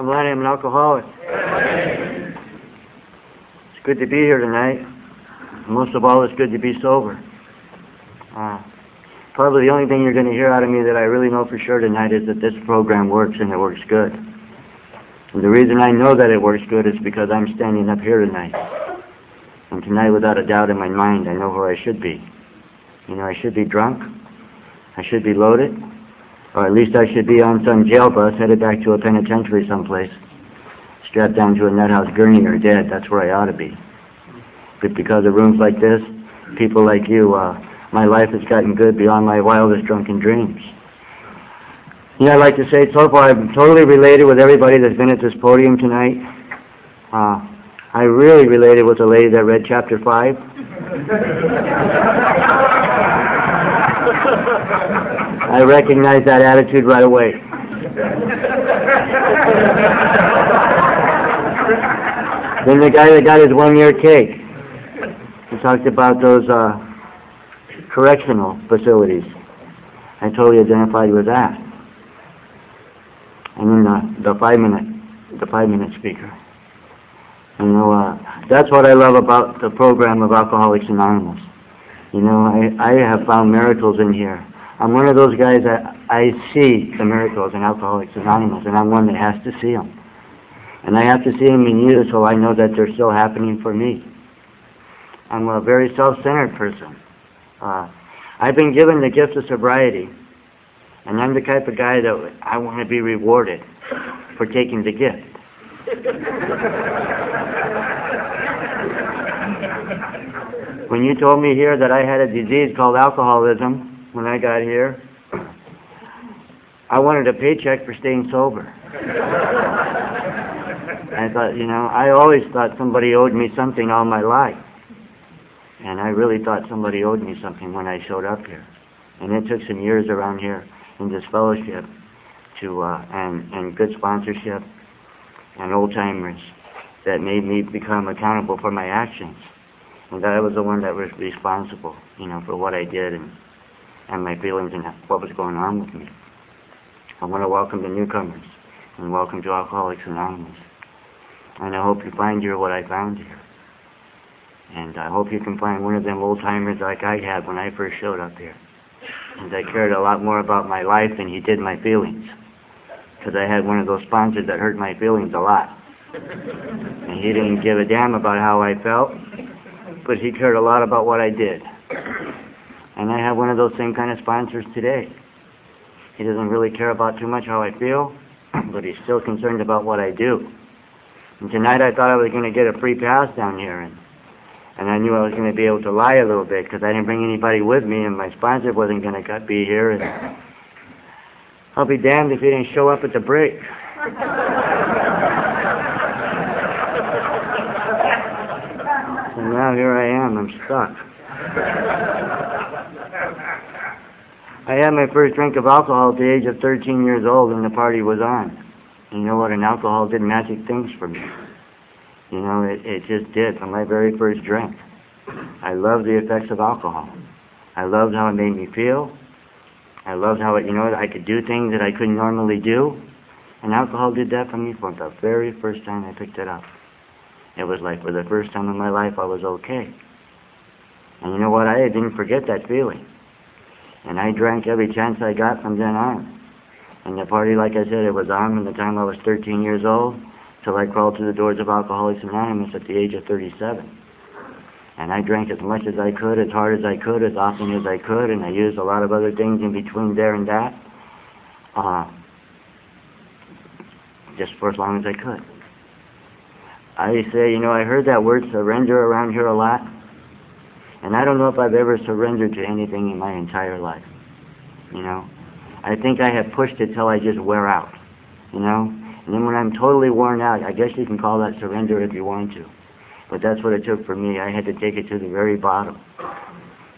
I'm glad I'm an alcoholic. It's good to be here tonight. Most of all, it's good to be sober. Uh, probably the only thing you're going to hear out of me that I really know for sure tonight is that this program works and it works good. And the reason I know that it works good is because I'm standing up here tonight. And tonight, without a doubt in my mind, I know where I should be. You know, I should be drunk. I should be loaded. Or at least I should be on some jail bus headed back to a penitentiary someplace. Strapped down to a nut house gurney or dead. That's where I ought to be. But because of rooms like this, people like you, uh, my life has gotten good beyond my wildest drunken dreams. You know, I'd like to say so far I'm totally related with everybody that's been at this podium tonight. Uh, I really related with the lady that read chapter 5. I recognize that attitude right away. then the guy that got his one-year cake, he talked about those uh, correctional facilities. I totally identified with that. And then the, the five-minute, the five-minute speaker. You know, uh, that's what I love about the program of Alcoholics Anonymous. You know, I, I have found miracles in here. I'm one of those guys that I see the miracles in Alcoholics Anonymous, and I'm one that has to see them. And I have to see them in you so I know that they're still happening for me. I'm a very self-centered person. Uh, I've been given the gift of sobriety, and I'm the type of guy that I want to be rewarded for taking the gift. When you told me here that I had a disease called alcoholism when I got here, I wanted a paycheck for staying sober. I thought, you know, I always thought somebody owed me something all my life. And I really thought somebody owed me something when I showed up here. And it took some years around here in this fellowship to, uh, and, and good sponsorship and old timers that made me become accountable for my actions. And I was the one that was responsible, you know, for what I did and, and my feelings and what was going on with me. I want to welcome the newcomers and welcome to Alcoholics Anonymous. And I hope you find here what I found here. And I hope you can find one of them old timers like I had when I first showed up here. And I cared a lot more about my life than he did my feelings. Because I had one of those sponsors that hurt my feelings a lot. And he didn't give a damn about how I felt, but he cared a lot about what I did. And I have one of those same kind of sponsors today. He doesn't really care about too much how I feel, but he's still concerned about what I do. And tonight I thought I was going to get a free pass down here, and and I knew I was going to be able to lie a little bit because I didn't bring anybody with me, and my sponsor wasn't going to be here. And I'll be damned if he didn't show up at the break. and now here I am. I'm stuck. I had my first drink of alcohol at the age of 13 years old, and the party was on. You know what? An alcohol did magic things for me. You know, it, it just did from my very first drink. I loved the effects of alcohol. I loved how it made me feel. I loved how it, you know, I could do things that I couldn't normally do. And alcohol did that for me from the very first time I picked it up. It was like for the first time in my life I was okay. And you know what? I didn't forget that feeling. And I drank every chance I got from then on. And the party, like I said, it was on from the time I was 13 years old till I crawled through the doors of Alcoholics Anonymous at the age of 37. And I drank as much as I could, as hard as I could, as often as I could, and I used a lot of other things in between there and that. Uh, just for as long as I could. I say, you know, I heard that word surrender around here a lot. And I don't know if I've ever surrendered to anything in my entire life. You know? I think I have pushed it till I just wear out. You know? And then when I'm totally worn out, I guess you can call that surrender if you want to. But that's what it took for me. I had to take it to the very bottom.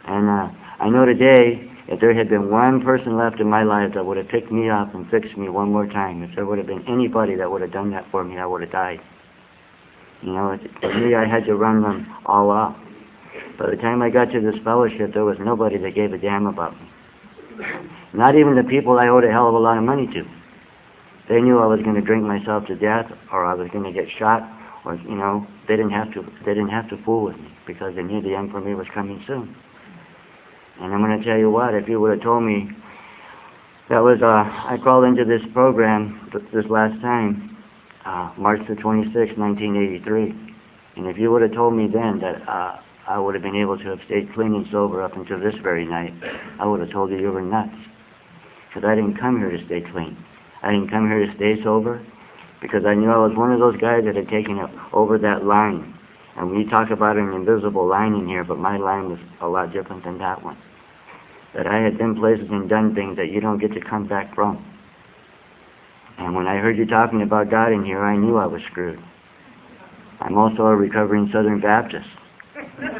And uh, I know today, if there had been one person left in my life that would have picked me up and fixed me one more time, if there would have been anybody that would have done that for me, I would have died. You know, me, I had to run them all off. By the time I got to this fellowship, there was nobody that gave a damn about me. Not even the people I owed a hell of a lot of money to. They knew I was going to drink myself to death or I was going to get shot or, you know, they didn't have to, they didn't have to fool with me because they knew the end for me was coming soon. And I'm going to tell you what, if you would have told me that was, uh, I crawled into this program this last time, uh, March the 26th, 1983. And if you would have told me then that, uh, I would have been able to have stayed clean and sober up until this very night, I would have told you you were nuts. Because I didn't come here to stay clean. I didn't come here to stay sober because I knew I was one of those guys that had taken it over that line. And we talk about an invisible line in here, but my line was a lot different than that one. That I had been places and done things that you don't get to come back from. And when I heard you talking about God in here, I knew I was screwed. I'm also a recovering Southern Baptist. and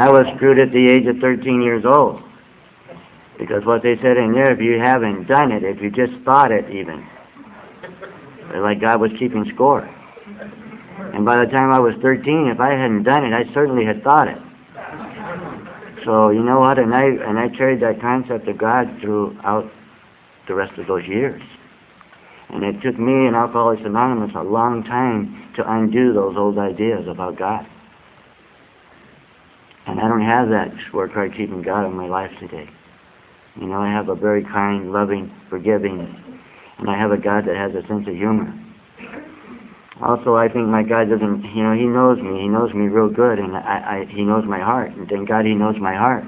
I was screwed at the age of 13 years old. Because what they said in there, if you haven't done it, if you just thought it even, like God was keeping score. And by the time I was 13, if I hadn't done it, I certainly had thought it. So you know what? And I and I carried that concept of God throughout the rest of those years. And it took me and Alcoholics Anonymous a long time to undo those old ideas about God. And I don't have that scorecard keeping God in my life today. You know, I have a very kind, loving, forgiving, and I have a God that has a sense of humor. Also, I think my God doesn't, you know, He knows me. He knows me real good, and I, I, He knows my heart. And thank God He knows my heart.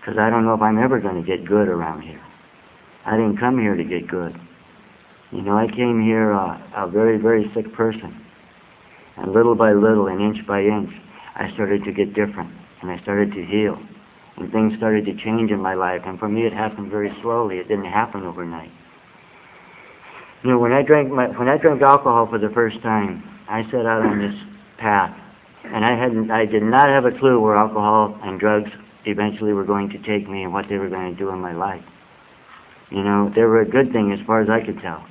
Because I don't know if I'm ever going to get good around here. I didn't come here to get good. You know, I came here uh, a very, very sick person. And little by little and inch by inch, I started to get different. And I started to heal and things started to change in my life. And for me, it happened very slowly. It didn't happen overnight. You know, when I drank my, when I drank alcohol for the first time, I set out on this path, and I hadn't, I did not have a clue where alcohol and drugs eventually were going to take me and what they were going to do in my life. You know, they were a good thing as far as I could tell,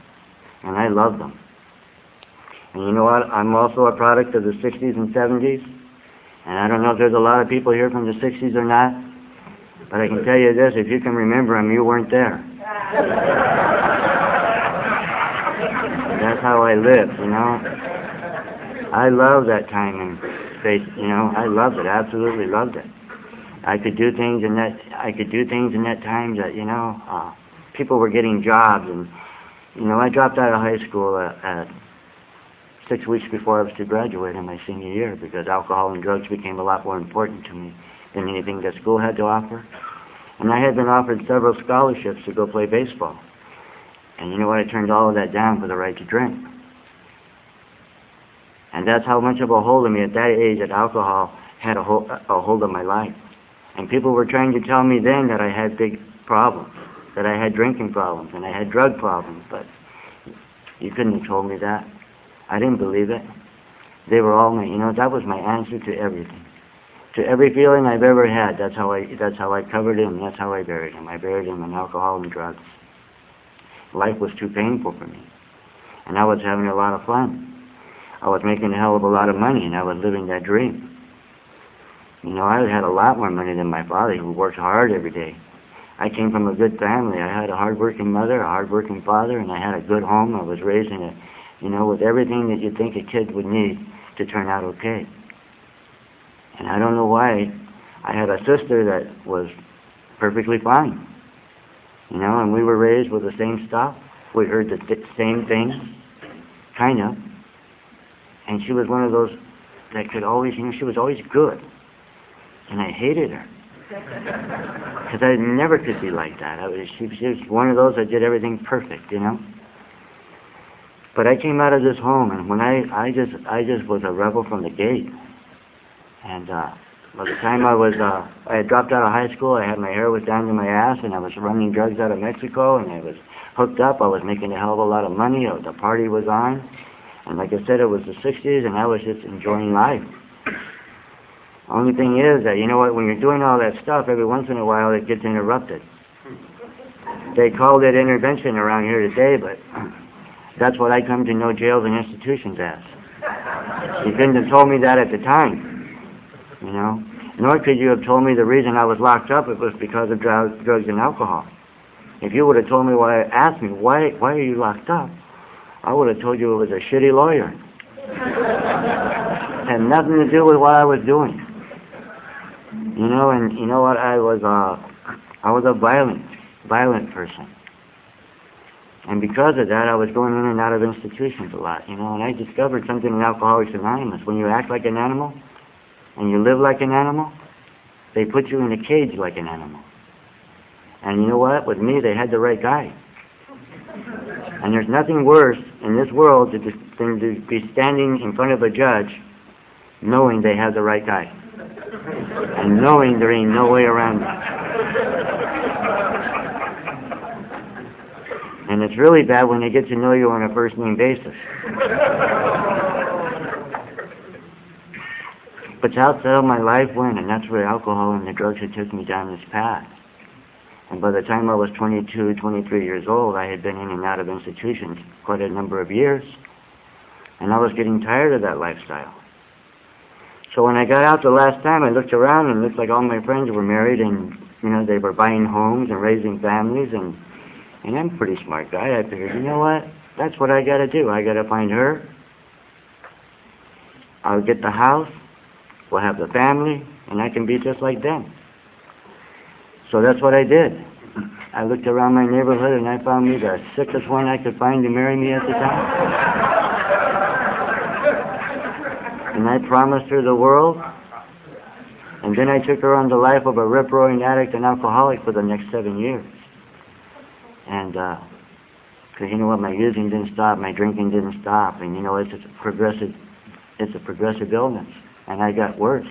and I loved them. And you know what? I'm also a product of the 60s and 70s, and I don't know if there's a lot of people here from the 60s or not, but I can tell you this, if you can remember them, you weren't there. That's how I lived, you know. I love that time and space, you know. I loved it, absolutely loved it. I could do things in that, I could do things in that time that, you know, uh, people were getting jobs and, you know, I dropped out of high school at, at six weeks before I was to graduate in my senior year because alcohol and drugs became a lot more important to me than anything that school had to offer. And I had been offered several scholarships to go play baseball. And you know what? I turned all of that down for the right to drink. And that's how much of a hold of me at that age that alcohol had a hold, a hold of my life. And people were trying to tell me then that I had big problems, that I had drinking problems, and I had drug problems, but you couldn't have told me that. I didn't believe it. They were all my, you know, that was my answer to everything to every feeling I've ever had. That's how I that's how I covered him. That's how I buried him. I buried him in alcohol and drugs. Life was too painful for me, and I was having a lot of fun. I was making a hell of a lot of money, and I was living that dream. You know, I had a lot more money than my father, who worked hard every day. I came from a good family. I had a hard-working mother, a hard-working father, and I had a good home. I was raised in a, you know, with everything that you'd think a kid would need to turn out okay. And I don't know why I had a sister that was perfectly fine. You know, and we were raised with the same stuff. We heard the th- same things, kind of. And she was one of those that could always, you know, she was always good. And I hated her. Because I never could be like that. I was, she, she was one of those that did everything perfect, you know. But I came out of this home, and when I, I just, I just was a rebel from the gate. And uh, by the time I was, uh, I had dropped out of high school, I had my hair was down to my ass, and I was running drugs out of Mexico, and I was hooked up. I was making a hell of a lot of money. The party was on, and like I said, it was the '60s, and I was just enjoying life. Only thing is that you know what? When you're doing all that stuff, every once in a while it gets interrupted. They called it intervention around here today, but that's what I come to know jails and institutions as. You couldn't have told me that at the time you know. Nor could you have told me the reason I was locked up it was because of drugs, drugs and alcohol. If you would have told me why, asked me, why, why are you locked up? I would have told you it was a shitty lawyer. Had nothing to do with what I was doing. You know, and you know what? I was, uh, I was a violent, violent person. And because of that, I was going in and out of institutions a lot, you know, and I discovered something in Alcoholics Anonymous. When you act like an animal and you live like an animal, they put you in a cage like an animal. And you know what? With me, they had the right guy. And there's nothing worse in this world than to be standing in front of a judge knowing they have the right guy. And knowing there ain't no way around it. And it's really bad when they get to know you on a first name basis. but that's how my life went, and that's where alcohol and the drugs had took me down this path. And by the time I was 22, 23 years old, I had been in and out of institutions quite a number of years. And I was getting tired of that lifestyle. So when I got out the last time, I looked around and it looked like all my friends were married and, you know, they were buying homes and raising families and and I'm a pretty smart guy. I figured, you know what? That's what I got to do. I got to find her. I'll get the house. We'll have the family, and I can be just like them. So that's what I did. I looked around my neighborhood and I found me the sickest one I could find to marry me at the time. And I promised her the world. And then I took her on the life of a rip-roaring addict and alcoholic for the next seven years. And, uh, cause you know what, my using didn't stop, my drinking didn't stop, and you know, it's a progressive, it's a progressive illness, and I got worse.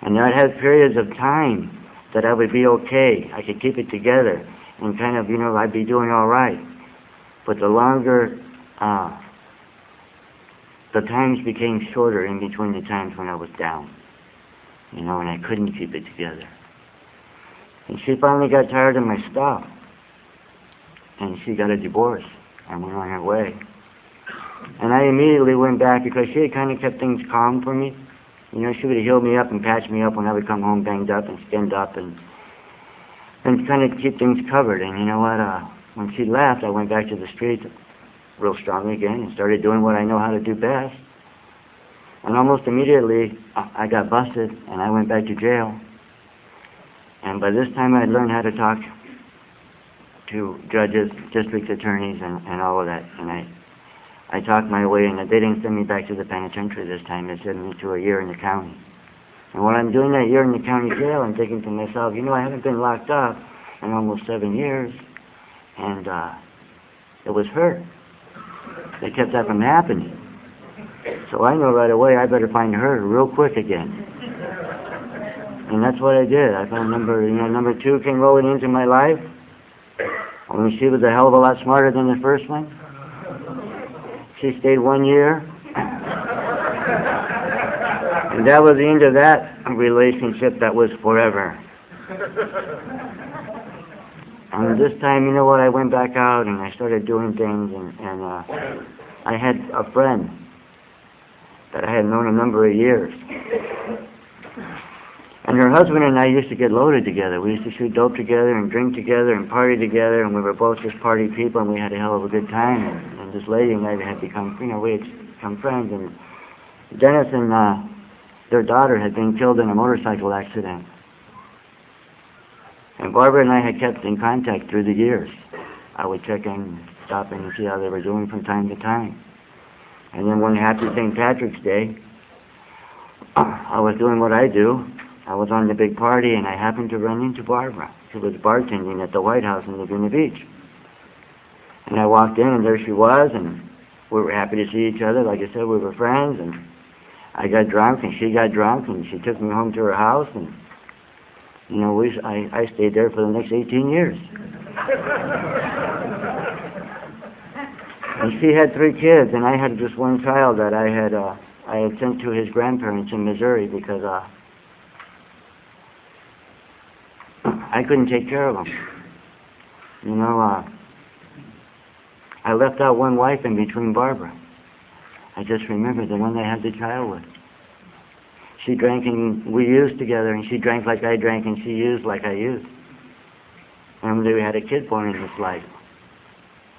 And I'd have periods of time that I would be okay, I could keep it together, and kind of, you know, I'd be doing alright. But the longer, uh, the times became shorter in between the times when I was down, you know, and I couldn't keep it together. And she finally got tired of my stuff and she got a divorce and went on her way. And I immediately went back because she had kind of kept things calm for me. You know, she would heal me up and patch me up when I would come home banged up and skinned up and and kind of keep things covered. And you know what? Uh, when she left, I went back to the streets real strong again and started doing what I know how to do best. And almost immediately, I got busted and I went back to jail. And by this time, I'd learned how to talk to judges, district attorneys, and, and all of that. And I, I talked my way, and they didn't send me back to the penitentiary this time. They sent me to a year in the county. And while I'm doing that year in the county jail, I'm thinking to myself, you know, I haven't been locked up in almost seven years, and uh, it was her that kept that from happening. So I know right away I better find her real quick again. And that's what I did. I found number, you know, number two came rolling into my life. Only she was a hell of a lot smarter than the first one. She stayed one year. And that was the end of that relationship that was forever. And this time, you know what, I went back out and I started doing things and, and uh, I had a friend that I had known a number of years. And her husband and I used to get loaded together. We used to shoot dope together and drink together and party together, and we were both just party people, and we had a hell of a good time. And, and this lady and I had become, you know, we had become friends. And Dennis and uh, their daughter had been killed in a motorcycle accident. And Barbara and I had kept in contact through the years. I would check in, stop in, and see how they were doing from time to time. And then one happy St. Patrick's Day, I was doing what I do, I was on the big party and I happened to run into Barbara. She was bartending at the White House in Laguna Beach. And I walked in and there she was and we were happy to see each other. Like I said, we were friends and I got drunk and she got drunk and she took me home to her house and you know, we, I, I stayed there for the next 18 years. and she had three kids and I had just one child that I had, uh, I had sent to his grandparents in Missouri because, uh, I couldn't take care of him. You know, uh, I left out one wife in between Barbara. I just remembered the one I had the child with. She drank and we used together, and she drank like I drank, and she used like I used. And we had a kid born in his life.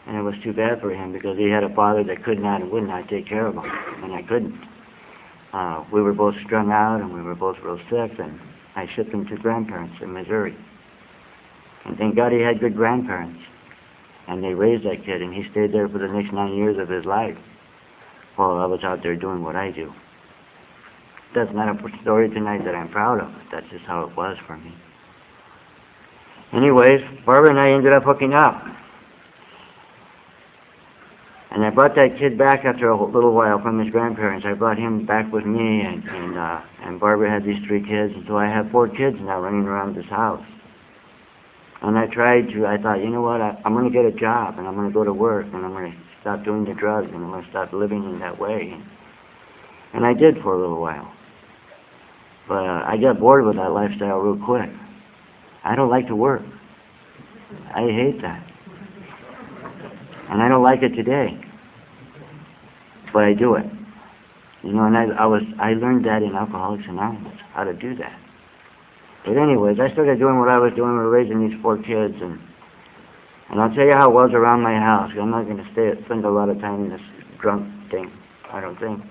And it was too bad for him because he had a father that could not and would not take care of him, and I couldn't. Uh, we were both strung out and we were both real sick, and I shipped him to grandparents in Missouri. And thank God he had good grandparents. And they raised that kid, and he stayed there for the next nine years of his life while I was out there doing what I do. That's not a story tonight that I'm proud of. That's just how it was for me. Anyways, Barbara and I ended up hooking up. And I brought that kid back after a little while from his grandparents. I brought him back with me, and and, uh, and Barbara had these three kids, and so I have four kids now running around this house. And I tried to, I thought, you know what, I, I'm going to get a job, and I'm going to go to work, and I'm going to stop doing the drugs, and I'm going to stop living in that way. And, and I did for a little while. But uh, I got bored with that lifestyle real quick. I don't like to work. I hate that. And I don't like it today. But I do it. You know, and I, I was, I learned that in Alcoholics Anonymous, how to do that. But anyways, I started doing what I was doing. Were raising these four kids, and and I'll tell you how it was around my house. I'm not going to stay spend a lot of time in this drunk thing. I don't think.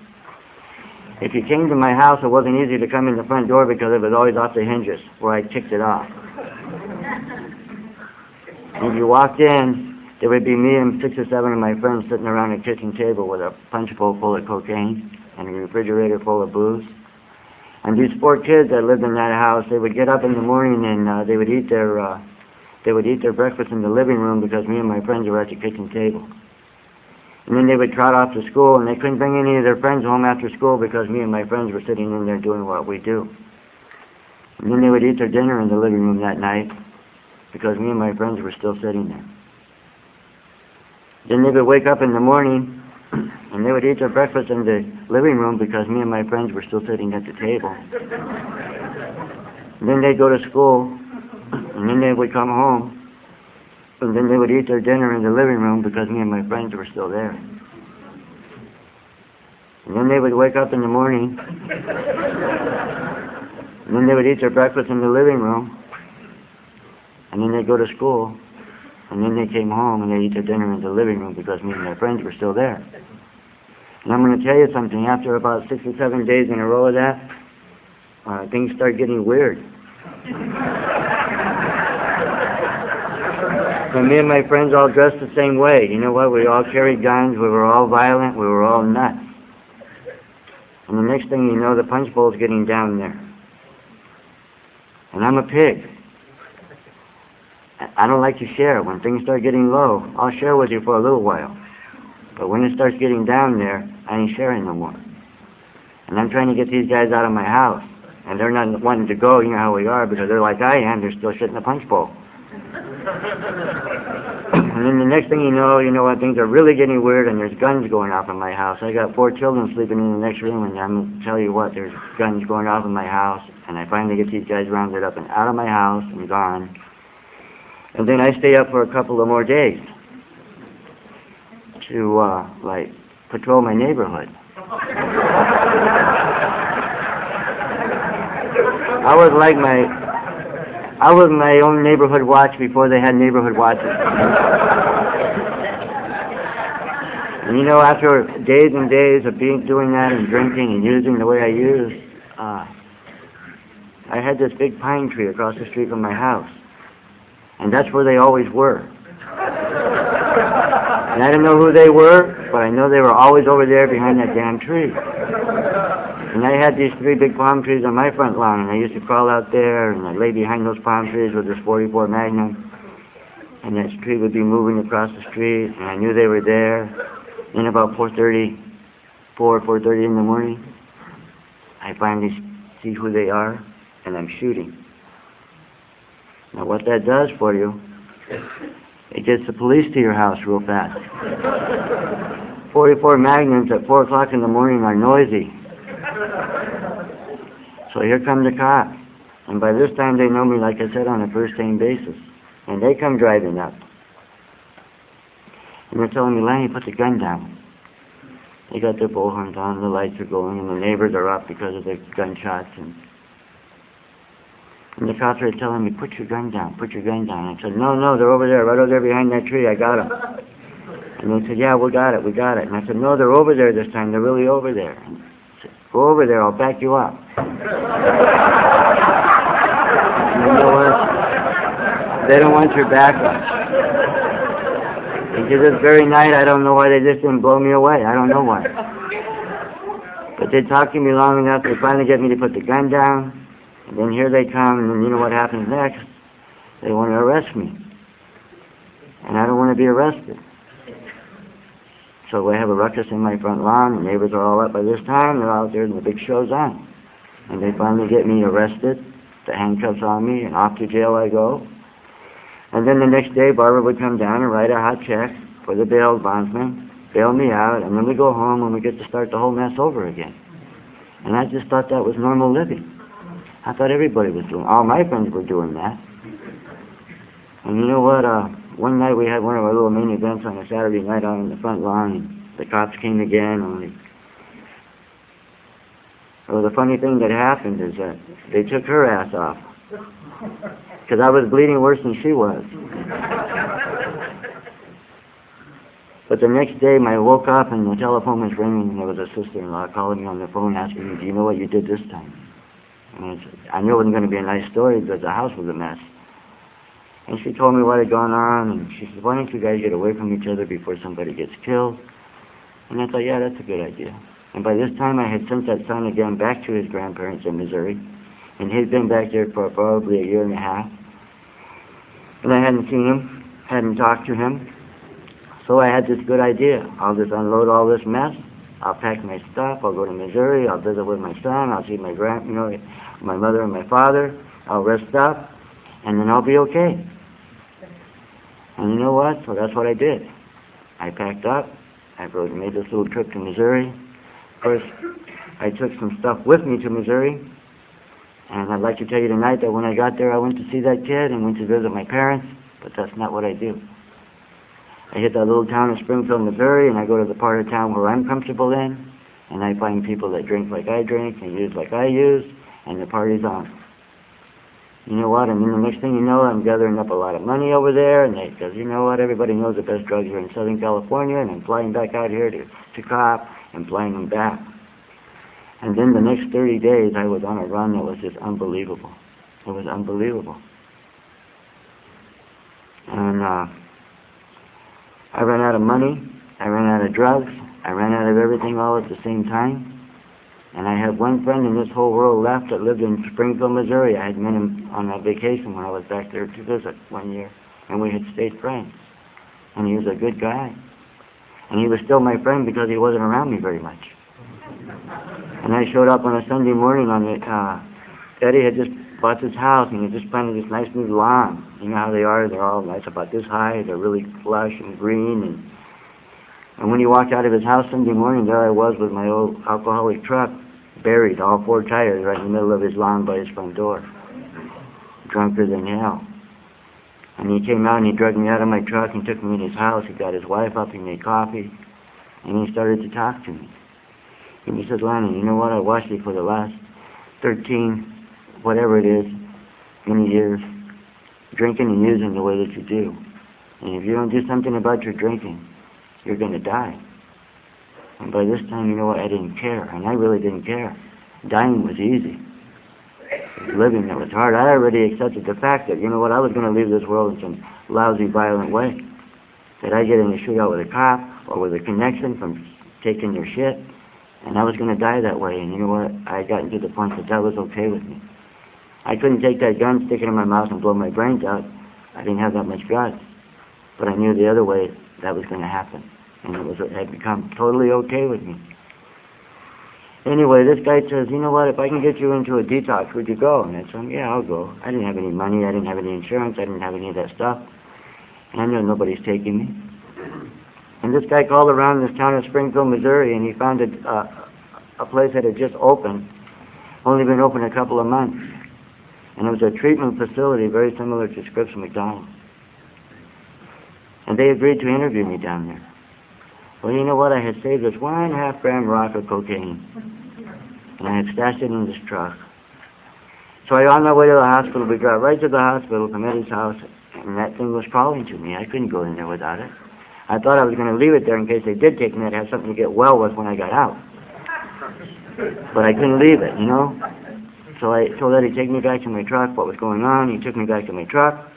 If you came to my house, it wasn't easy to come in the front door because it was always off the hinges where I kicked it off. If you walked in, there would be me and six or seven of my friends sitting around a kitchen table with a punch bowl full of cocaine and a refrigerator full of booze. And these four kids that lived in that house, they would get up in the morning and uh, they would eat their uh, they would eat their breakfast in the living room because me and my friends were at the kitchen table. And then they would trot off to school, and they couldn't bring any of their friends home after school because me and my friends were sitting in there doing what we do. And then they would eat their dinner in the living room that night because me and my friends were still sitting there. Then they would wake up in the morning and they would eat their breakfast in the living room because me and my friends were still sitting at the table. Then they'd go to school and then they would come home and then they would eat their dinner in the living room because me and my friends were still there. And then they would wake up in the morning. and then they would eat their breakfast in the living room. And then they'd go to school. And then they came home and they eat their dinner in the living room because me and my friends were still there. And I'm going to tell you something. After about six or seven days in a row of that, uh, things start getting weird. And me and my friends all dressed the same way. You know what? We all carried guns. We were all violent. We were all nuts. And the next thing you know, the punch bowl's getting down there. And I'm a pig. I don't like to share. When things start getting low, I'll share with you for a little while. But when it starts getting down there, I ain't sharing no more. And I'm trying to get these guys out of my house. And they're not wanting to go, you know how we are, because they're like I am, they're still shitting the punch bowl. And then the next thing you know, you know what, things are really getting weird and there's guns going off in my house. I got four children sleeping in the next room and I'm tell you what, there's guns going off in my house and I finally get these guys rounded up and out of my house and gone. And then I stay up for a couple of more days to, uh, like, patrol my neighborhood. I was like my I was my own neighborhood watch before they had neighborhood watches. and you know, after days and days of being doing that and drinking and using the way I used, uh, I had this big pine tree across the street from my house. And that's where they always were. And I didn't know who they were, but I know they were always over there behind that damn tree. And I had these three big palm trees on my front lawn, and I used to crawl out there, and I'd lay behind those palm trees with this 44 Magnum, and that tree would be moving across the street, and I knew they were there. Then about 4.30, 4, 4.30 in the morning, I finally see who they are, and I'm shooting. Now what that does for you, it gets the police to your house real fast. 44 Magnums at 4 o'clock in the morning are noisy. So here come the cops. And by this time they know me, like I said, on a first name basis. And they come driving up. And they're telling me, Lanny, put the gun down. They got their bullhorns on, the lights are going, and the neighbors are up because of the gunshots. And, And the cops are telling me, put your gun down, put your gun down. I said, no, no, they're over there, right over there behind that tree. I got them. And they said, yeah, we got it, we got it. And I said, no, they're over there this time. They're really over there. And Go over there, I'll back you up. you know what? They don't want your backup. Because this very night, I don't know why they just didn't blow me away. I don't know why. But they talked to me long enough, they finally get me to put the gun down. And then here they come, and then you know what happens next? They want to arrest me. And I don't want to be arrested. So we have a ruckus in my front lawn. The neighbors are all up by this time. They're out there, and the big show's on. And they finally get me arrested. The handcuffs on me, and off to jail I go. And then the next day, Barbara would come down and write a hot check for the bail bondsman, bail me out, and then we go home and we get to start the whole mess over again. And I just thought that was normal living. I thought everybody was doing. All my friends were doing that. And you know what? Uh, one night we had one of our little main events on a Saturday night out on the front lawn. And the cops came again. Only, well, the funny thing that happened is that they took her ass off because I was bleeding worse than she was. But the next day, I woke up and the telephone was ringing, and there was a sister-in-law calling me on the phone asking me, "Do you know what you did this time?" And I knew it wasn't going to be a nice story because the house was a mess. And she told me what had gone on, and she said, why don't you guys get away from each other before somebody gets killed? And I thought, yeah, that's a good idea. And by this time, I had sent that son again back to his grandparents in Missouri, and he'd been back there for probably a year and a half. And I hadn't seen him, hadn't talked to him. So I had this good idea. I'll just unload all this mess, I'll pack my stuff. I'll go to Missouri. I'll visit with my son. I'll see my grand, you know, my mother and my father. I'll rest up, and then I'll be okay. And you know what? So that's what I did. I packed up. I rode, made this little trip to Missouri. Course, I took some stuff with me to Missouri. And I'd like to tell you tonight that when I got there, I went to see that kid and went to visit my parents, but that's not what I do. I hit that little town of Springfield, Missouri, and I go to the part of town where I'm comfortable in, and I find people that drink like I drink and use like I use, and the party's on. You know what? And then the next thing you know, I'm gathering up a lot of money over there, and they, because you know what? Everybody knows the best drugs are in Southern California, and I'm flying back out here to, to cop and flying them back. And then the next 30 days, I was on a run that was just unbelievable. It was unbelievable. And, uh, I ran out of money. I ran out of drugs. I ran out of everything all at the same time. And I had one friend in this whole world left that lived in Springfield, Missouri. I had met him on a vacation when I was back there to visit one year. And we had stayed friends. And he was a good guy. And he was still my friend because he wasn't around me very much. And I showed up on a Sunday morning on the, uh, Eddie had just bought this house and he just planted this nice new lawn. You know how they are? They're all nice about this high. They're really lush and green. And, and when he walked out of his house Sunday morning, there I was with my old alcoholic truck, buried, all four tires, right in the middle of his lawn by his front door. Drunker than hell. And he came out and he dragged me out of my truck and took me in his house. He got his wife up, he made coffee, and he started to talk to me. And he said, Lonnie, you know what? I watched you for the last 13 whatever it is, many years, drinking and using the way that you do. And if you don't do something about your drinking, you're going to die. And by this time, you know what? I didn't care. And I really didn't care. Dying was easy. Living that was hard. I already accepted the fact that, you know what, I was going to leave this world in some lousy, violent way. That I get in a shootout with a cop or with a connection from taking your shit. And I was going to die that way. And you know what? I had gotten to the point that that was okay with me. I couldn't take that gun, stick it in my mouth, and blow my brains out. I didn't have that much guts. But I knew the other way that was going to happen. And it was it had become totally okay with me. Anyway, this guy says, you know what, if I can get you into a detox, would you go? And I said, yeah, I'll go. I didn't have any money. I didn't have any insurance. I didn't have any of that stuff. And I know nobody's taking me. And this guy called around this town of Springfield, Missouri, and he found a, uh, a place that had just opened, only been open a couple of months. And it was a treatment facility very similar to Scripps McDonald. And they agreed to interview me down there. Well, you know what? I had saved this one and a half gram rock of cocaine. And I had stashed it in this truck. So I on my way to the hospital. We got right to the hospital from Eddie's house, and that thing was calling to me. I couldn't go in there without it. I thought I was going to leave it there in case they did take me. I'd have something to get well with when I got out. But I couldn't leave it, you know. So I told Eddie, take me back to my truck, what was going on. He took me back to my truck.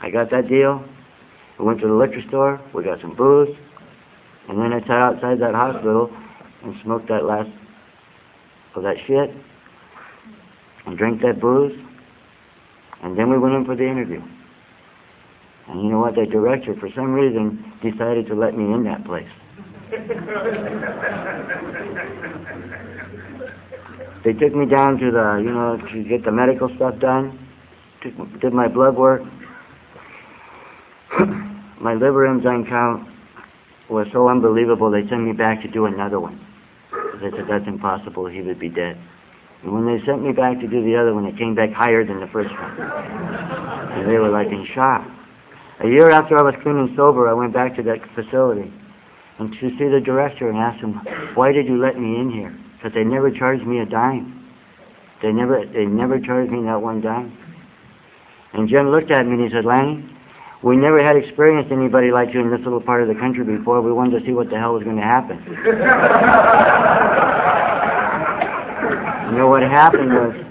I got that deal. We went to the liquor store. We got some booze. And then I sat outside that hospital and smoked that last of that shit and drank that booze. And then we went in for the interview. And you know what? The director, for some reason, decided to let me in that place. they took me down to the, you know, to get the medical stuff done. Took, did my blood work. my liver enzyme count was so unbelievable, they sent me back to do another one. They said that's impossible, he would be dead. And when they sent me back to do the other one, it came back higher than the first one. And they were like in shock. A year after I was clean and sober, I went back to that facility and to see the director and asked him, why did you let me in here? Because they never charged me a dime. They never, they never charged me that one dime. And Jim looked at me and he said, Lanny, we never had experienced anybody like you in this little part of the country before. We wanted to see what the hell was going to happen. you know what happened was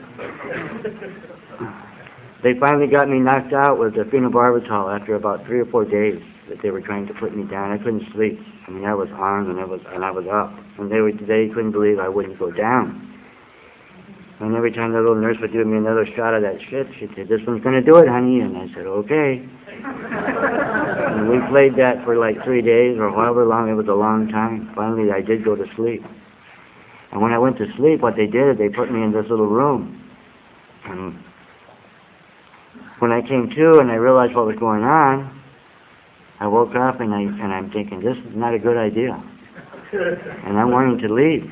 they finally got me knocked out with the phenobarbital after about three or four days that they were trying to put me down. I couldn't sleep. I mean, I was on and I was and I was up, and they were they couldn't believe I wouldn't go down. And every time the little nurse would give me another shot of that shit, she'd say, "This one's going to do it, honey." And I said, "Okay." and we played that for like three days or however long. It was a long time. Finally, I did go to sleep. And when I went to sleep, what they did is they put me in this little room. And when I came to and I realized what was going on, I woke up and I and I'm thinking this is not a good idea, and I'm wanting to leave.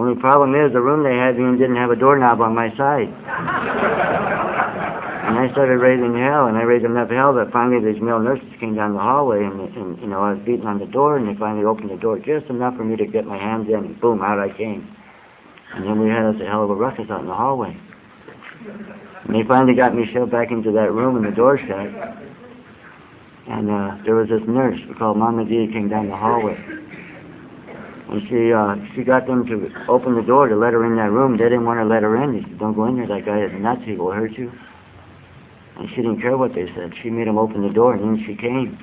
Only problem is the room they had me in didn't have a doorknob on my side. and I started raising hell, and I raised enough hell that finally these male nurses came down the hallway, and, and you know I was beating on the door, and they finally opened the door just enough for me to get my hands in, and boom, out I came. And then we had us a hell of a ruckus out in the hallway. And they finally got me shoved back into that room and the door shut. And uh, there was this nurse called Mama D came down the hallway. And she uh, she got them to open the door to let her in that room. They didn't want to let her in. They said, don't go in there. That guy is nuts. He will hurt you. And she didn't care what they said. She made them open the door, and then she came.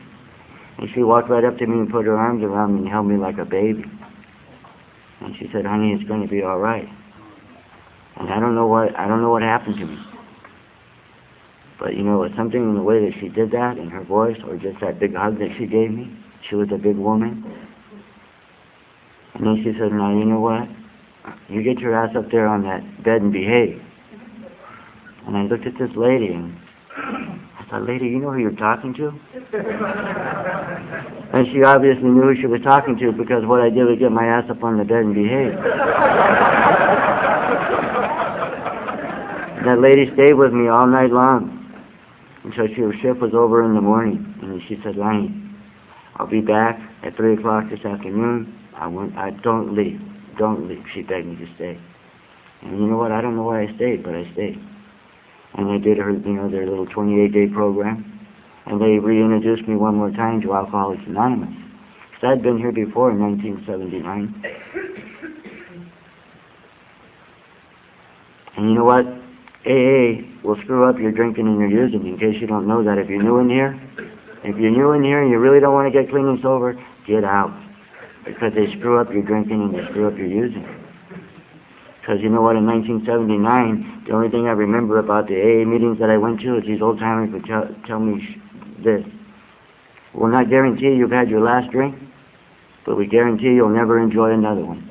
And she walked right up to me and put her arms around me and held me like a baby. And she said, honey, it's going to be all right. And I don't know what I don't know what happened to me. But you know, something in the way that she did that, in her voice, or just that big hug that she gave me. She was a big woman. And then she said, now you know what? You get your ass up there on that bed and behave. And I looked at this lady and I thought, lady, you know who you're talking to? and she obviously knew who she was talking to because what I did was get my ass up on the bed and behave. that lady stayed with me all night long until she, her shift was over in the morning. And she said, Lonnie, I'll be back at 3 o'clock this afternoon. I went, I don't leave. Don't leave. She begged me to stay. And you know what? I don't know why I stayed, but I stayed. And I did her, you know, their little 28-day program. And they reintroduced me one more time to Alcoholics Anonymous. Because I'd been here before in 1979. And you know what? AA will screw up your drinking and your using. In case you don't know that, if you're new in here, if you're new in here and you really don't want to get clean and sober, get out. Because they screw up your drinking and they screw up your using. Because you know what, in 1979, the only thing I remember about the AA meetings that I went to is these old timers would tell, tell me sh- this. We'll not guarantee you've had your last drink, but we guarantee you'll never enjoy another one.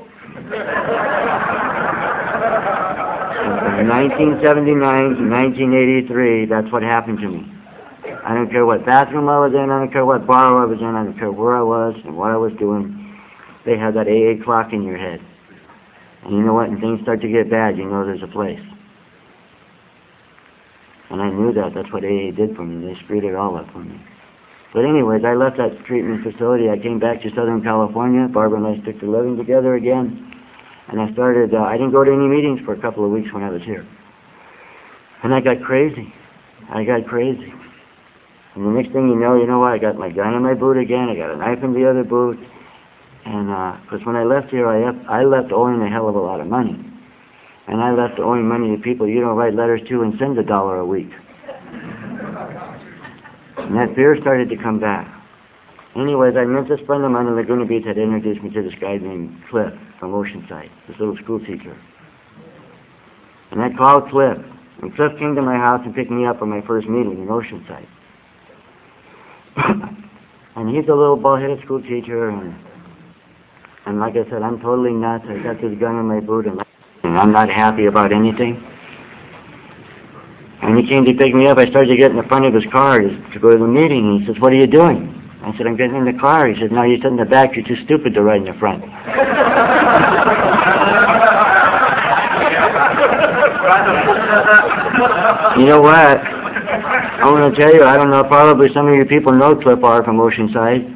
From 1979 to 1983, that's what happened to me. I don't care what bathroom I was in, I don't care what bar I was in, I don't care where I was and what I was doing. They have that AA clock in your head. And you know what? When things start to get bad, you know there's a place. And I knew that. That's what AA did for me. They screwed it all up for me. But anyways, I left that treatment facility. I came back to Southern California. Barbara and I stuck to living together again. And I started, uh, I didn't go to any meetings for a couple of weeks when I was here. And I got crazy. I got crazy. And the next thing you know, you know what? I got my gun in my boot again. I got a knife in the other boot. And because uh, when I left here, I left, I left owing a hell of a lot of money. And I left owing money to people you don't write letters to and send a dollar a week. And that fear started to come back. Anyways, I met this friend of mine in Laguna Beach that introduced me to this guy named Cliff from Oceanside, this little school teacher. And I called Cliff. And Cliff came to my house and picked me up for my first meeting in Oceanside. and he's a little bald-headed school teacher, and and like I said, I'm totally nuts. I got this gun in my boot, and, I'm not happy about anything. And he came to pick me up. I started to get in the front of his car to, to go to the meeting. He says, "What are you doing?" I said, "I'm getting in the car." He said, "No, you sit in the back. You're too stupid to ride in the front." you know what? I want to tell you, I don't know, probably some of you people know Cliff R from Oceanside.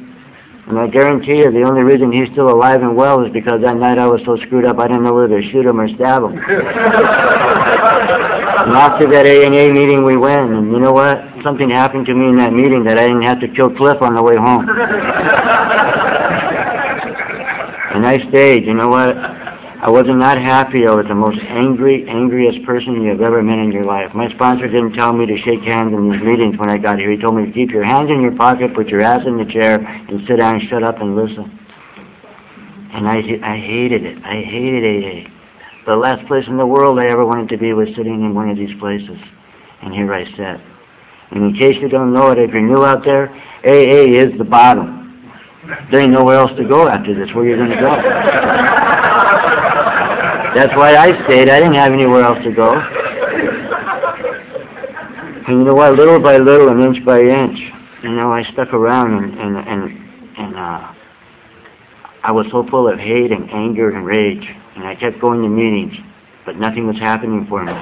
And I guarantee you the only reason he's still alive and well is because that night I was so screwed up I didn't know whether to shoot him or stab him. and after that A&A meeting we went, and you know what? Something happened to me in that meeting that I didn't have to kill Cliff on the way home. and I stayed, you know what? I was not happy. I was the most angry, angriest person you have ever met in your life. My sponsor didn't tell me to shake hands in these meetings when I got here. He told me to keep your hands in your pocket, put your ass in the chair, and sit down, and shut up, and listen. And I, I hated it. I hated AA. The last place in the world I ever wanted to be was sitting in one of these places. And here I sat. And in case you don't know it, if you're new out there, AA is the bottom. There ain't nowhere else to go after this. Where you going to go? That's why I stayed. I didn't have anywhere else to go. And you know what? Little by little and inch by inch, you know, I stuck around and and and, and uh, I was so full of hate and anger and rage, and I kept going to meetings, but nothing was happening for me.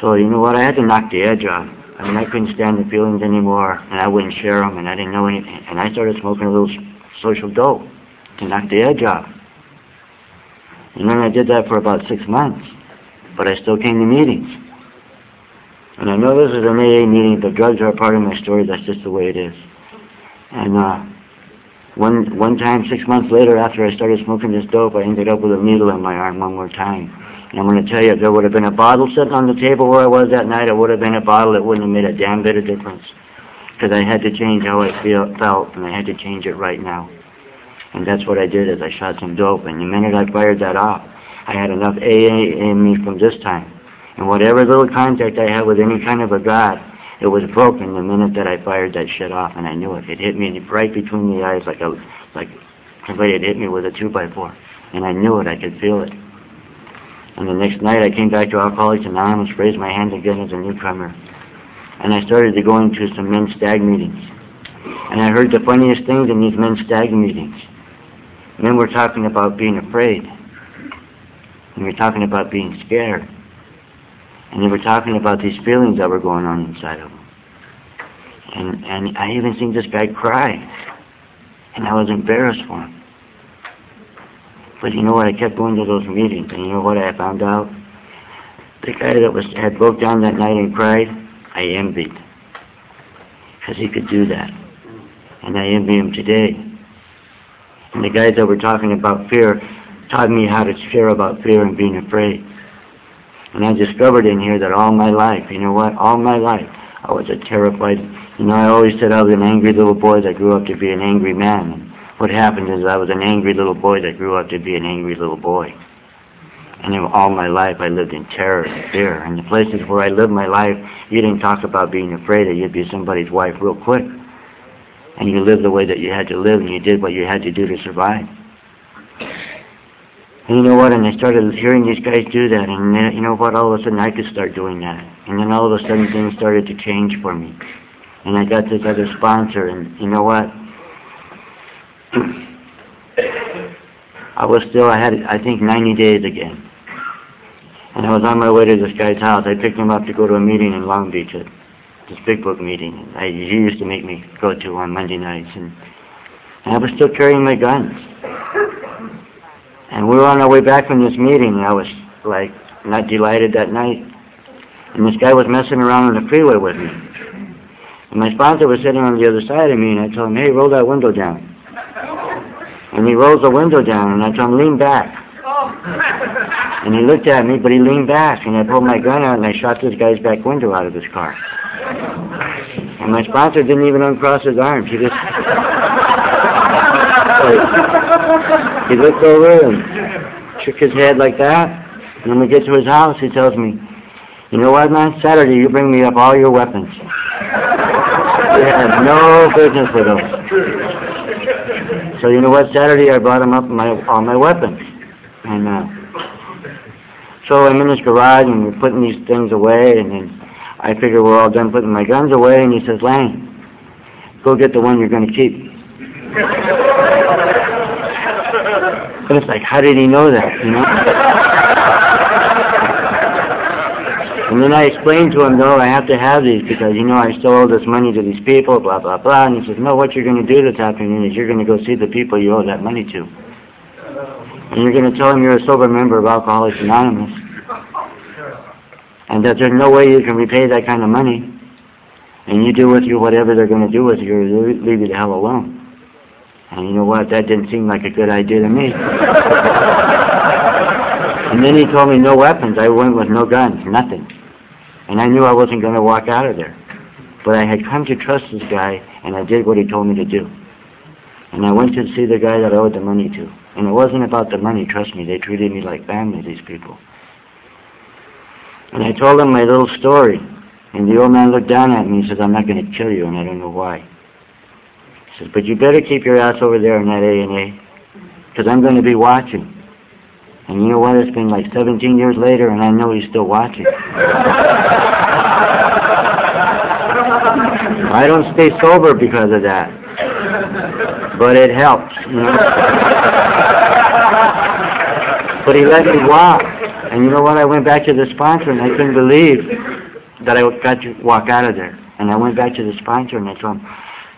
So you know what? I had to knock the edge off. I mean, I couldn't stand the feelings anymore, and I wouldn't share them, and I didn't know anything. And I started smoking a little social dope to knock the edge off. And then I did that for about six months. But I still came to meetings. And I know this is an AA meeting, but drugs are a part of my story. That's just the way it is. And uh, one one time, six months later, after I started smoking this dope, I ended up with a needle in my arm one more time. And I'm going to tell you, if there would have been a bottle sitting on the table where I was that night, it would have been a bottle. It wouldn't have made a damn bit of difference. Because I had to change how I feel, felt, and I had to change it right now. And that's what I did is I shot some dope. And the minute I fired that off, I had enough AA in me from this time. And whatever little contact I had with any kind of a God, it was broken the minute that I fired that shit off. And I knew it. It hit me right between the eyes like a, like somebody had hit me with a two by four. And I knew it. I could feel it. And the next night I came back to Alcoholics Anonymous, raised my hand again as a newcomer. And I started to go into some men's stag meetings. And I heard the funniest things in these men's stag meetings. And then we're talking about being afraid. And we're talking about being scared. And then we're talking about these feelings that were going on inside of him. And, and I even seen this guy cry. And I was embarrassed for him. But you know what? I kept going to those meetings. And you know what I found out? The guy that was had broke down that night and cried, I envied. Because he could do that. And I envy him today. And the guys that were talking about fear taught me how to share about fear and being afraid. And I discovered in here that all my life, you know what, all my life, I was a terrified, you know, I always said I was an angry little boy that grew up to be an angry man. And what happened is I was an angry little boy that grew up to be an angry little boy. And all my life I lived in terror and fear. And the places where I lived my life, you didn't talk about being afraid that you'd be somebody's wife real quick and you lived the way that you had to live and you did what you had to do to survive. And you know what? And I started hearing these guys do that, and then, you know what? All of a sudden I could start doing that. And then all of a sudden things started to change for me. And I got this other sponsor, and you know what? I was still, I had, I think, 90 days again. And I was on my way to this guy's house. I picked him up to go to a meeting in Long Beach this big book meeting I, used to make me go to on Monday nights, and, and I was still carrying my guns. And we were on our way back from this meeting, and I was like not delighted that night. And this guy was messing around on the freeway with me. And my sponsor was sitting on the other side of me, and I told him, hey, roll that window down. And he rolls the window down, and I told him, lean back. And he looked at me, but he leaned back, and I pulled my gun out, and I shot this guy's back window out of his car. And my sponsor didn't even uncross his arms. He just... he looked over and shook his head like that. And when we get to his house, he tells me, you know what, man? Saturday, you bring me up all your weapons. You have no business with them. So you know what? Saturday, I brought him up my all my weapons, and uh, so I'm in his garage, and we're putting these things away, and then I figure we're all done putting my guns away, and he says, Lang, go get the one you're going to keep. But it's like, how did he know that, you know? And then I explained to him, no, I have to have these because, you know, I still owe this money to these people, blah, blah, blah. And he says, no, what you're going to do this afternoon is you're going to go see the people you owe that money to. And you're going to tell them you're a sober member of Alcoholics Anonymous. And that there's no way you can repay that kind of money. And you do with you whatever they're going to do with you or leave you the hell alone. And you know what? That didn't seem like a good idea to me. and then he told me no weapons. I went with no guns, nothing. And I knew I wasn't going to walk out of there. But I had come to trust this guy, and I did what he told me to do. And I went to see the guy that I owed the money to. And it wasn't about the money, trust me. They treated me like family, these people. And I told him my little story. And the old man looked down at me and said, I'm not going to kill you, and I don't know why. He says, but you better keep your ass over there in that A&A, because I'm going to be watching. And you know what? It's been like 17 years later, and I know he's still watching. I don't stay sober because of that. But it helps, you know. but he let me walk. And you know what? I went back to the sponsor, and I couldn't believe that I got to walk out of there. And I went back to the sponsor, and I told him,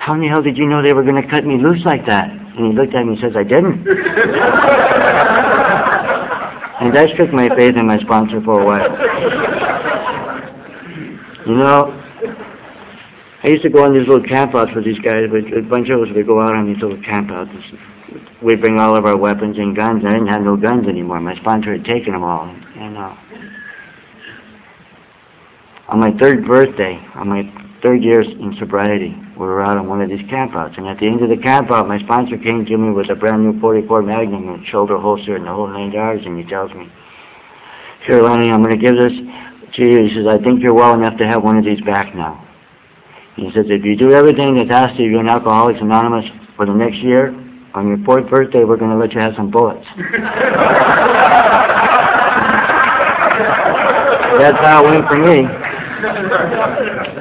how in the hell did you know they were going to cut me loose like that? And he looked at me and says, I didn't. and that shook my faith in my sponsor for a while. You know, I used to go on these little campouts with these guys. A bunch of us would go out on these little campouts. We'd bring all of our weapons and guns. I didn't have no guns anymore. My sponsor had taken them all. And uh, on my third birthday, on my third year in sobriety, we were out on one of these campouts. And at the end of the campout, my sponsor came to me with a brand new 44 Magnum and shoulder holster and the whole nine yards. And he tells me, "Here, Lenny, I'm going to give this to you." He says, "I think you're well enough to have one of these back now." He says, if you do everything that's asked of you in Alcoholics Anonymous for the next year, on your fourth birthday, we're going to let you have some bullets. that's how it went for me.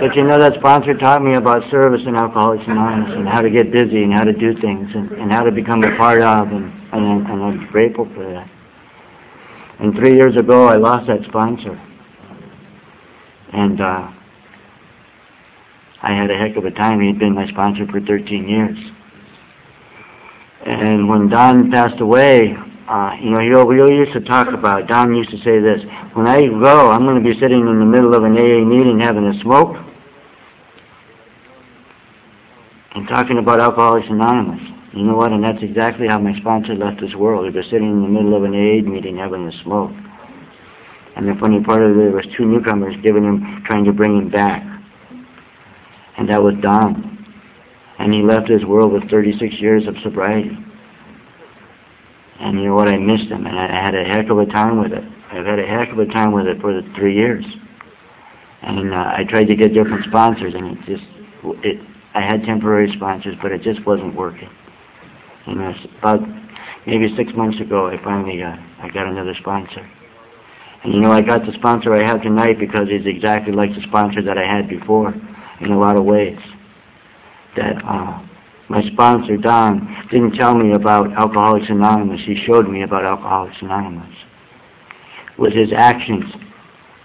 But you know, that sponsor taught me about service in Alcoholics Anonymous and how to get busy and how to do things and, and how to become a part of, and, and, and I'm grateful for that. And three years ago, I lost that sponsor. And uh, I had a heck of a time. He'd been my sponsor for 13 years. And when Don passed away, uh, you know, we used to talk about, Don used to say this, when I go, I'm going to be sitting in the middle of an AA meeting having a smoke and talking about Alcoholics Anonymous. You know what? And that's exactly how my sponsor left this world. He was sitting in the middle of an AA meeting having a smoke. And the funny part of it, was two newcomers giving him, trying to bring him back. And that was Don. And he left this world with 36 years of sobriety. And you know what? I missed him, and I had a heck of a time with it. I've had a heck of a time with it for the three years. And uh, I tried to get different sponsors, and it just, it, I had temporary sponsors, but it just wasn't working. And uh, about maybe six months ago, I finally, uh, I got another sponsor. And you know, I got the sponsor I have tonight because he's exactly like the sponsor that I had before in a lot of ways. That uh, my sponsor, Don, didn't tell me about Alcoholics Anonymous. He showed me about Alcoholics Anonymous. With his actions,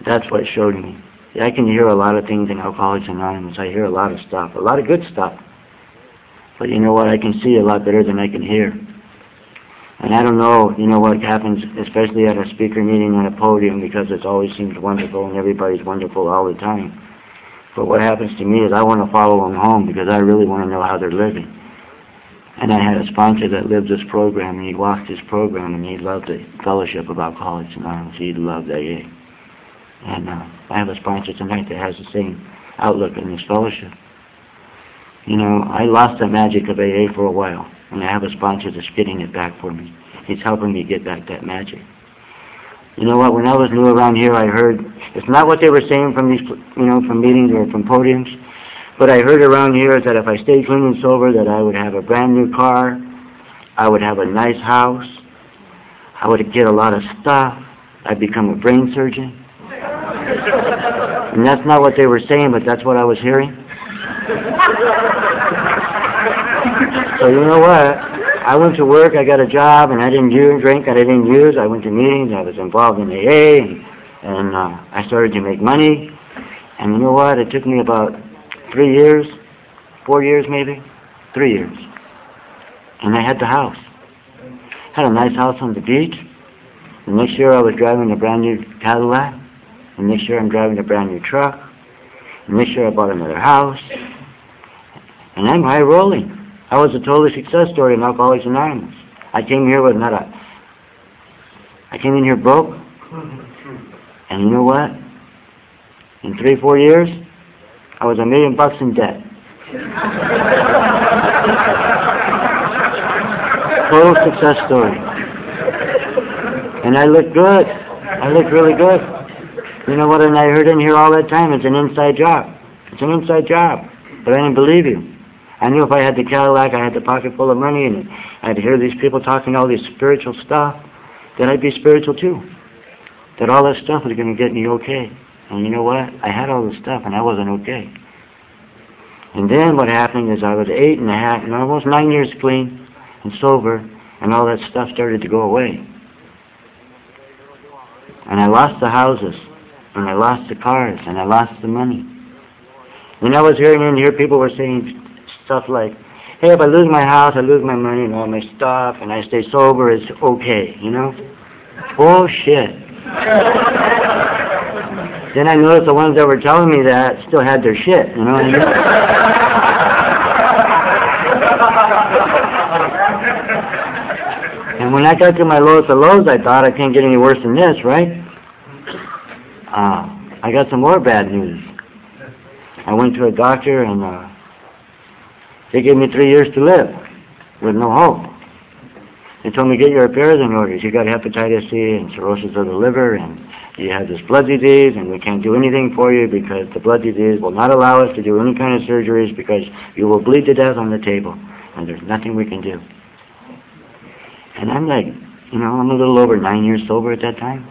that's what showed me. I can hear a lot of things in Alcoholics Anonymous. I hear a lot of stuff, a lot of good stuff. But you know what? I can see a lot better than I can hear. And I don't know, you know, what happens, especially at a speaker meeting on a podium, because it always seems wonderful and everybody's wonderful all the time. But what happens to me is I want to follow them home because I really want to know how they're living. And I had a sponsor that lived this program, and he walked this program, and he loved the Fellowship of Alcoholics Anonymous. He loved AA. And uh, I have a sponsor tonight that has the same outlook in this fellowship. You know, I lost the magic of AA for a while, and I have a sponsor that's getting it back for me. He's helping me get back that magic. You know what? When I was new around here, I heard it's not what they were saying from these, you know, from meetings or from podiums, but I heard around here that if I stayed clean and sober, that I would have a brand new car, I would have a nice house, I would get a lot of stuff, I'd become a brain surgeon. And that's not what they were saying, but that's what I was hearing. so you know what? I went to work, I got a job, and I didn't use drink, I didn't use. I went to meetings, I was involved in AA, and, and uh, I started to make money. And you know what? It took me about three years, four years maybe, three years. And I had the house. Had a nice house on the beach. The next year I was driving a brand new Cadillac. And next year I'm driving a brand new truck. And next year I bought another house. And I'm high rolling. I was a total success story in Alcoholics Anonymous. I came here with not a... I came in here broke. And you know what? In three, four years, I was a million bucks in debt. Total success story. And I look good. I look really good. You know what? And I heard in here all that time, it's an inside job. It's an inside job. But I didn't believe you. I knew if I had the Cadillac, I had the pocket full of money, and I'd hear these people talking all this spiritual stuff, that I'd be spiritual too. That all that stuff was going to get me okay. And you know what? I had all this stuff, and I wasn't okay. And then what happened is I was eight and a half, and almost nine years clean and sober, and all that stuff started to go away. And I lost the houses, and I lost the cars, and I lost the money. And I was hearing in here people were saying stuff like, hey, if I lose my house, I lose my money and all my stuff, and I stay sober, it's okay, you know? Bullshit. then I noticed the ones that were telling me that still had their shit, you know what I mean? and when I got to my lowest of lows, I thought I can't get any worse than this, right? Uh, I got some more bad news. I went to a doctor and uh, they gave me three years to live with no hope. They told me, get your affairs in order. You got hepatitis C and cirrhosis of the liver and you have this blood disease and we can't do anything for you because the blood disease will not allow us to do any kind of surgeries because you will bleed to death on the table and there's nothing we can do. And I'm like, you know, I'm a little over nine years sober at that time.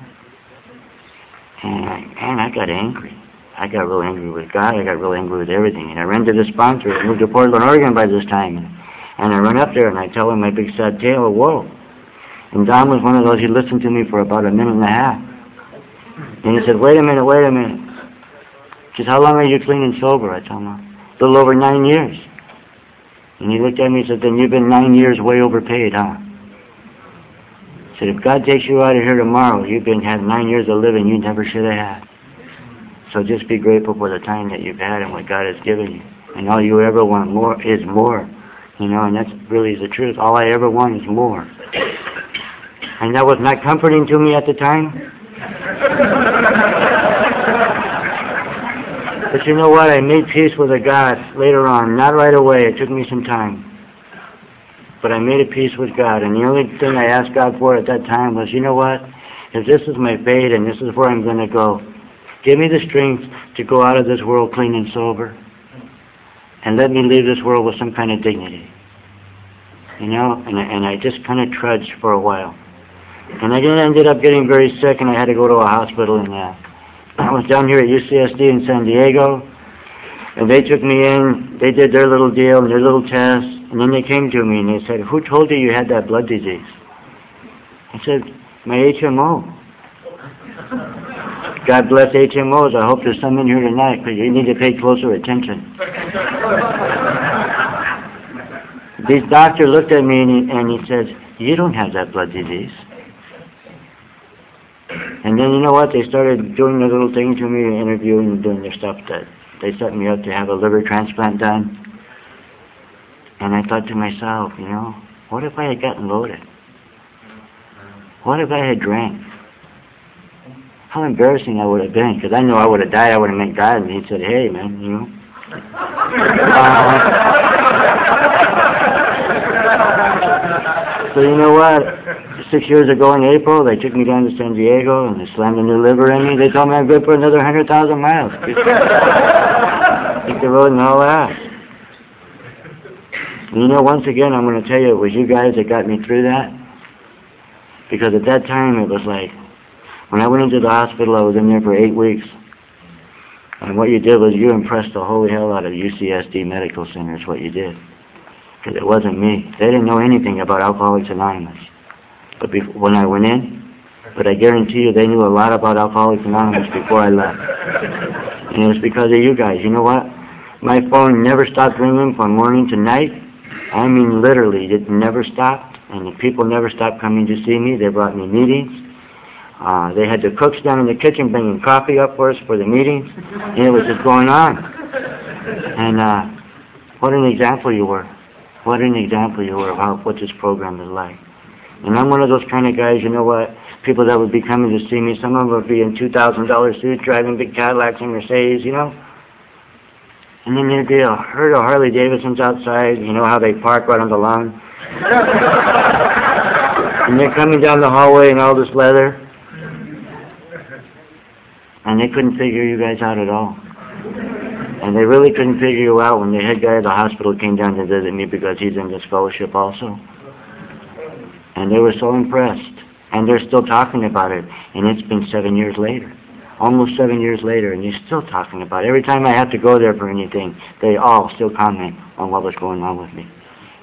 And I, I got angry. I got real angry with God. I got real angry with everything. And I ran to the sponsor. I moved to Portland, Oregon by this time. And, I run up there and I tell him my big sad tale. Of whoa. And Don was one of those, he listened to me for about a minute and a half. And he said, wait a minute, wait a minute. He says, how long are you clean and sober? I told him, a little over nine years. And he looked at me and said, then you've been nine years way overpaid, huh? He said, if God takes you out of here tomorrow, you've been had nine years of living you never should have had. So just be grateful for the time that you've had and what God has given you. And all you ever want more is more. You know, and that's really the truth. All I ever want is more. And that was not comforting to me at the time. but you know what? I made peace with God later on. Not right away. It took me some time. But I made a peace with God. And the only thing I asked God for at that time was, you know what? If this is my fate and this is where I'm going to go, give me the strength to go out of this world clean and sober. And let me leave this world with some kind of dignity. You know, and I, and I just kind of trudged for a while. And I ended up getting very sick and I had to go to a hospital and uh, I was down here at UCSD in San Diego and they took me in, they did their little deal and their little test and then they came to me and they said, who told you you had that blood disease? I said, my HMO. God bless HMOs. I hope there's some in here tonight because you need to pay closer attention. This doctor looked at me and he, and he said, you don't have that blood disease. And then you know what? They started doing their little thing to me, interviewing and doing their stuff that they set me up to have a liver transplant done. And I thought to myself, you know, what if I had gotten loaded? What if I had drank? How embarrassing I would have been, because I know I would have died. I would have met God, and He said, "Hey, man, you know." Uh, so you know what? Six years ago in April, they took me down to San Diego and they slammed a new liver in me. They told me I'm good for another hundred thousand miles. Take the road and all that. And you know, once again, I'm going to tell you, it was you guys that got me through that. Because at that time, it was like, when I went into the hospital, I was in there for eight weeks. And what you did was you impressed the holy hell out of UCSD Medical Center is what you did. Because it wasn't me. They didn't know anything about Alcoholics Anonymous. But before, when I went in, but I guarantee you they knew a lot about Alcoholics Anonymous before I left. And it was because of you guys. You know what? My phone never stopped ringing from morning to night. I mean literally, it never stopped. And the people never stopped coming to see me. They brought me meetings. Uh, they had the cooks down in the kitchen bringing coffee up for us for the meetings. And it was just going on. And uh, what an example you were. What an example you were of how, what this program is like. And I'm one of those kind of guys, you know what, people that would be coming to see me, some of them would be in $2,000 suits, driving big Cadillacs and Mercedes, you know. And then there'd be a herd of Harley Davidsons outside, you know how they park right on the lawn. and they're coming down the hallway in all this leather. And they couldn't figure you guys out at all. And they really couldn't figure you out when the head guy of the hospital came down to visit me because he's in this fellowship also. And they were so impressed. And they're still talking about it. And it's been seven years later. Almost seven years later, and they're still talking about it. Every time I have to go there for anything, they all still comment on what was going on with me.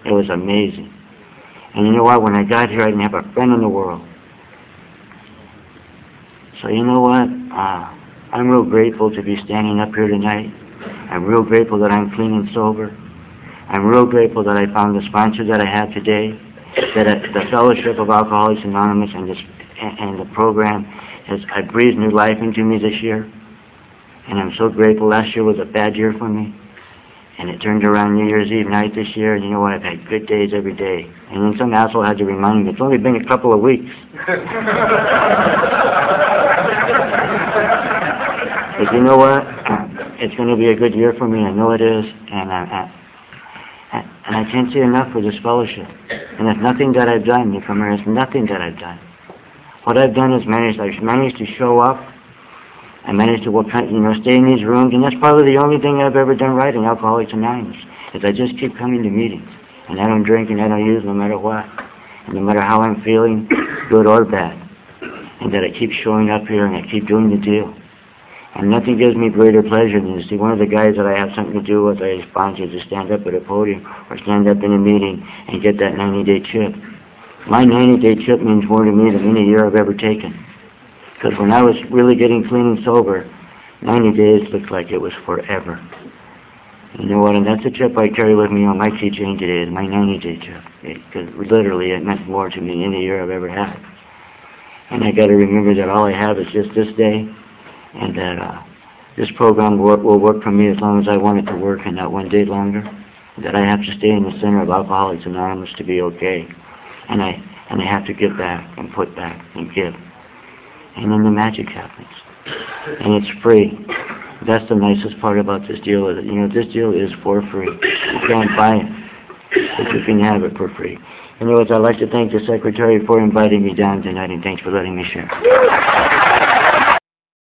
It was amazing. And you know what? When I got here, I didn't have a friend in the world. So you know what? Uh, I'm real grateful to be standing up here tonight. I'm real grateful that I'm clean and sober. I'm real grateful that I found the sponsor that I have today, that the Fellowship of Alcoholics Anonymous and, this, and, the program has I breathed new life into me this year. And I'm so grateful. Last year was a bad year for me. And it turned around New Year's Eve night this year, and you know what? I've had good days every day. And then some asshole had to remind me, it's only been a couple of weeks. but you know what? It's going to be a good year for me. I know it is. And I, I, and I can't say enough for this fellowship. And it's nothing that I've done, newcomer. It's nothing that I've done. What I've done is managed. I've managed to show up. I managed to you know, stay in these rooms, and that's probably the only thing I've ever done right in Alcoholics Anonymous. Is I just keep coming to meetings, and I don't drink and I don't use no matter what, and no matter how I'm feeling, good or bad, and that I keep showing up here and I keep doing the deal. And nothing gives me greater pleasure than to see one of the guys that I have something to do with, I sponsor, to stand up at a podium or stand up in a meeting and get that 90-day chip. My 90-day chip means more to me than any year I've ever taken. Because when I was really getting clean and sober, 90 days looked like it was forever. You know what? And that's a chip I carry with me on my keychain today, is my 90-day chip. Because literally it meant more to me than any year I've ever had. And I got to remember that all I have is just this day, and that uh, this program will, will work for me as long as I want it to work, and not one day longer. That I have to stay in the center of Alcoholics Anonymous to be okay, and I and I have to give back and put back and give and then the magic happens. And it's free. That's the nicest part about this deal. Is You know, this deal is for free. You can't buy it, but you can have it for free. Anyways, I'd like to thank the secretary for inviting me down tonight, and thanks for letting me share.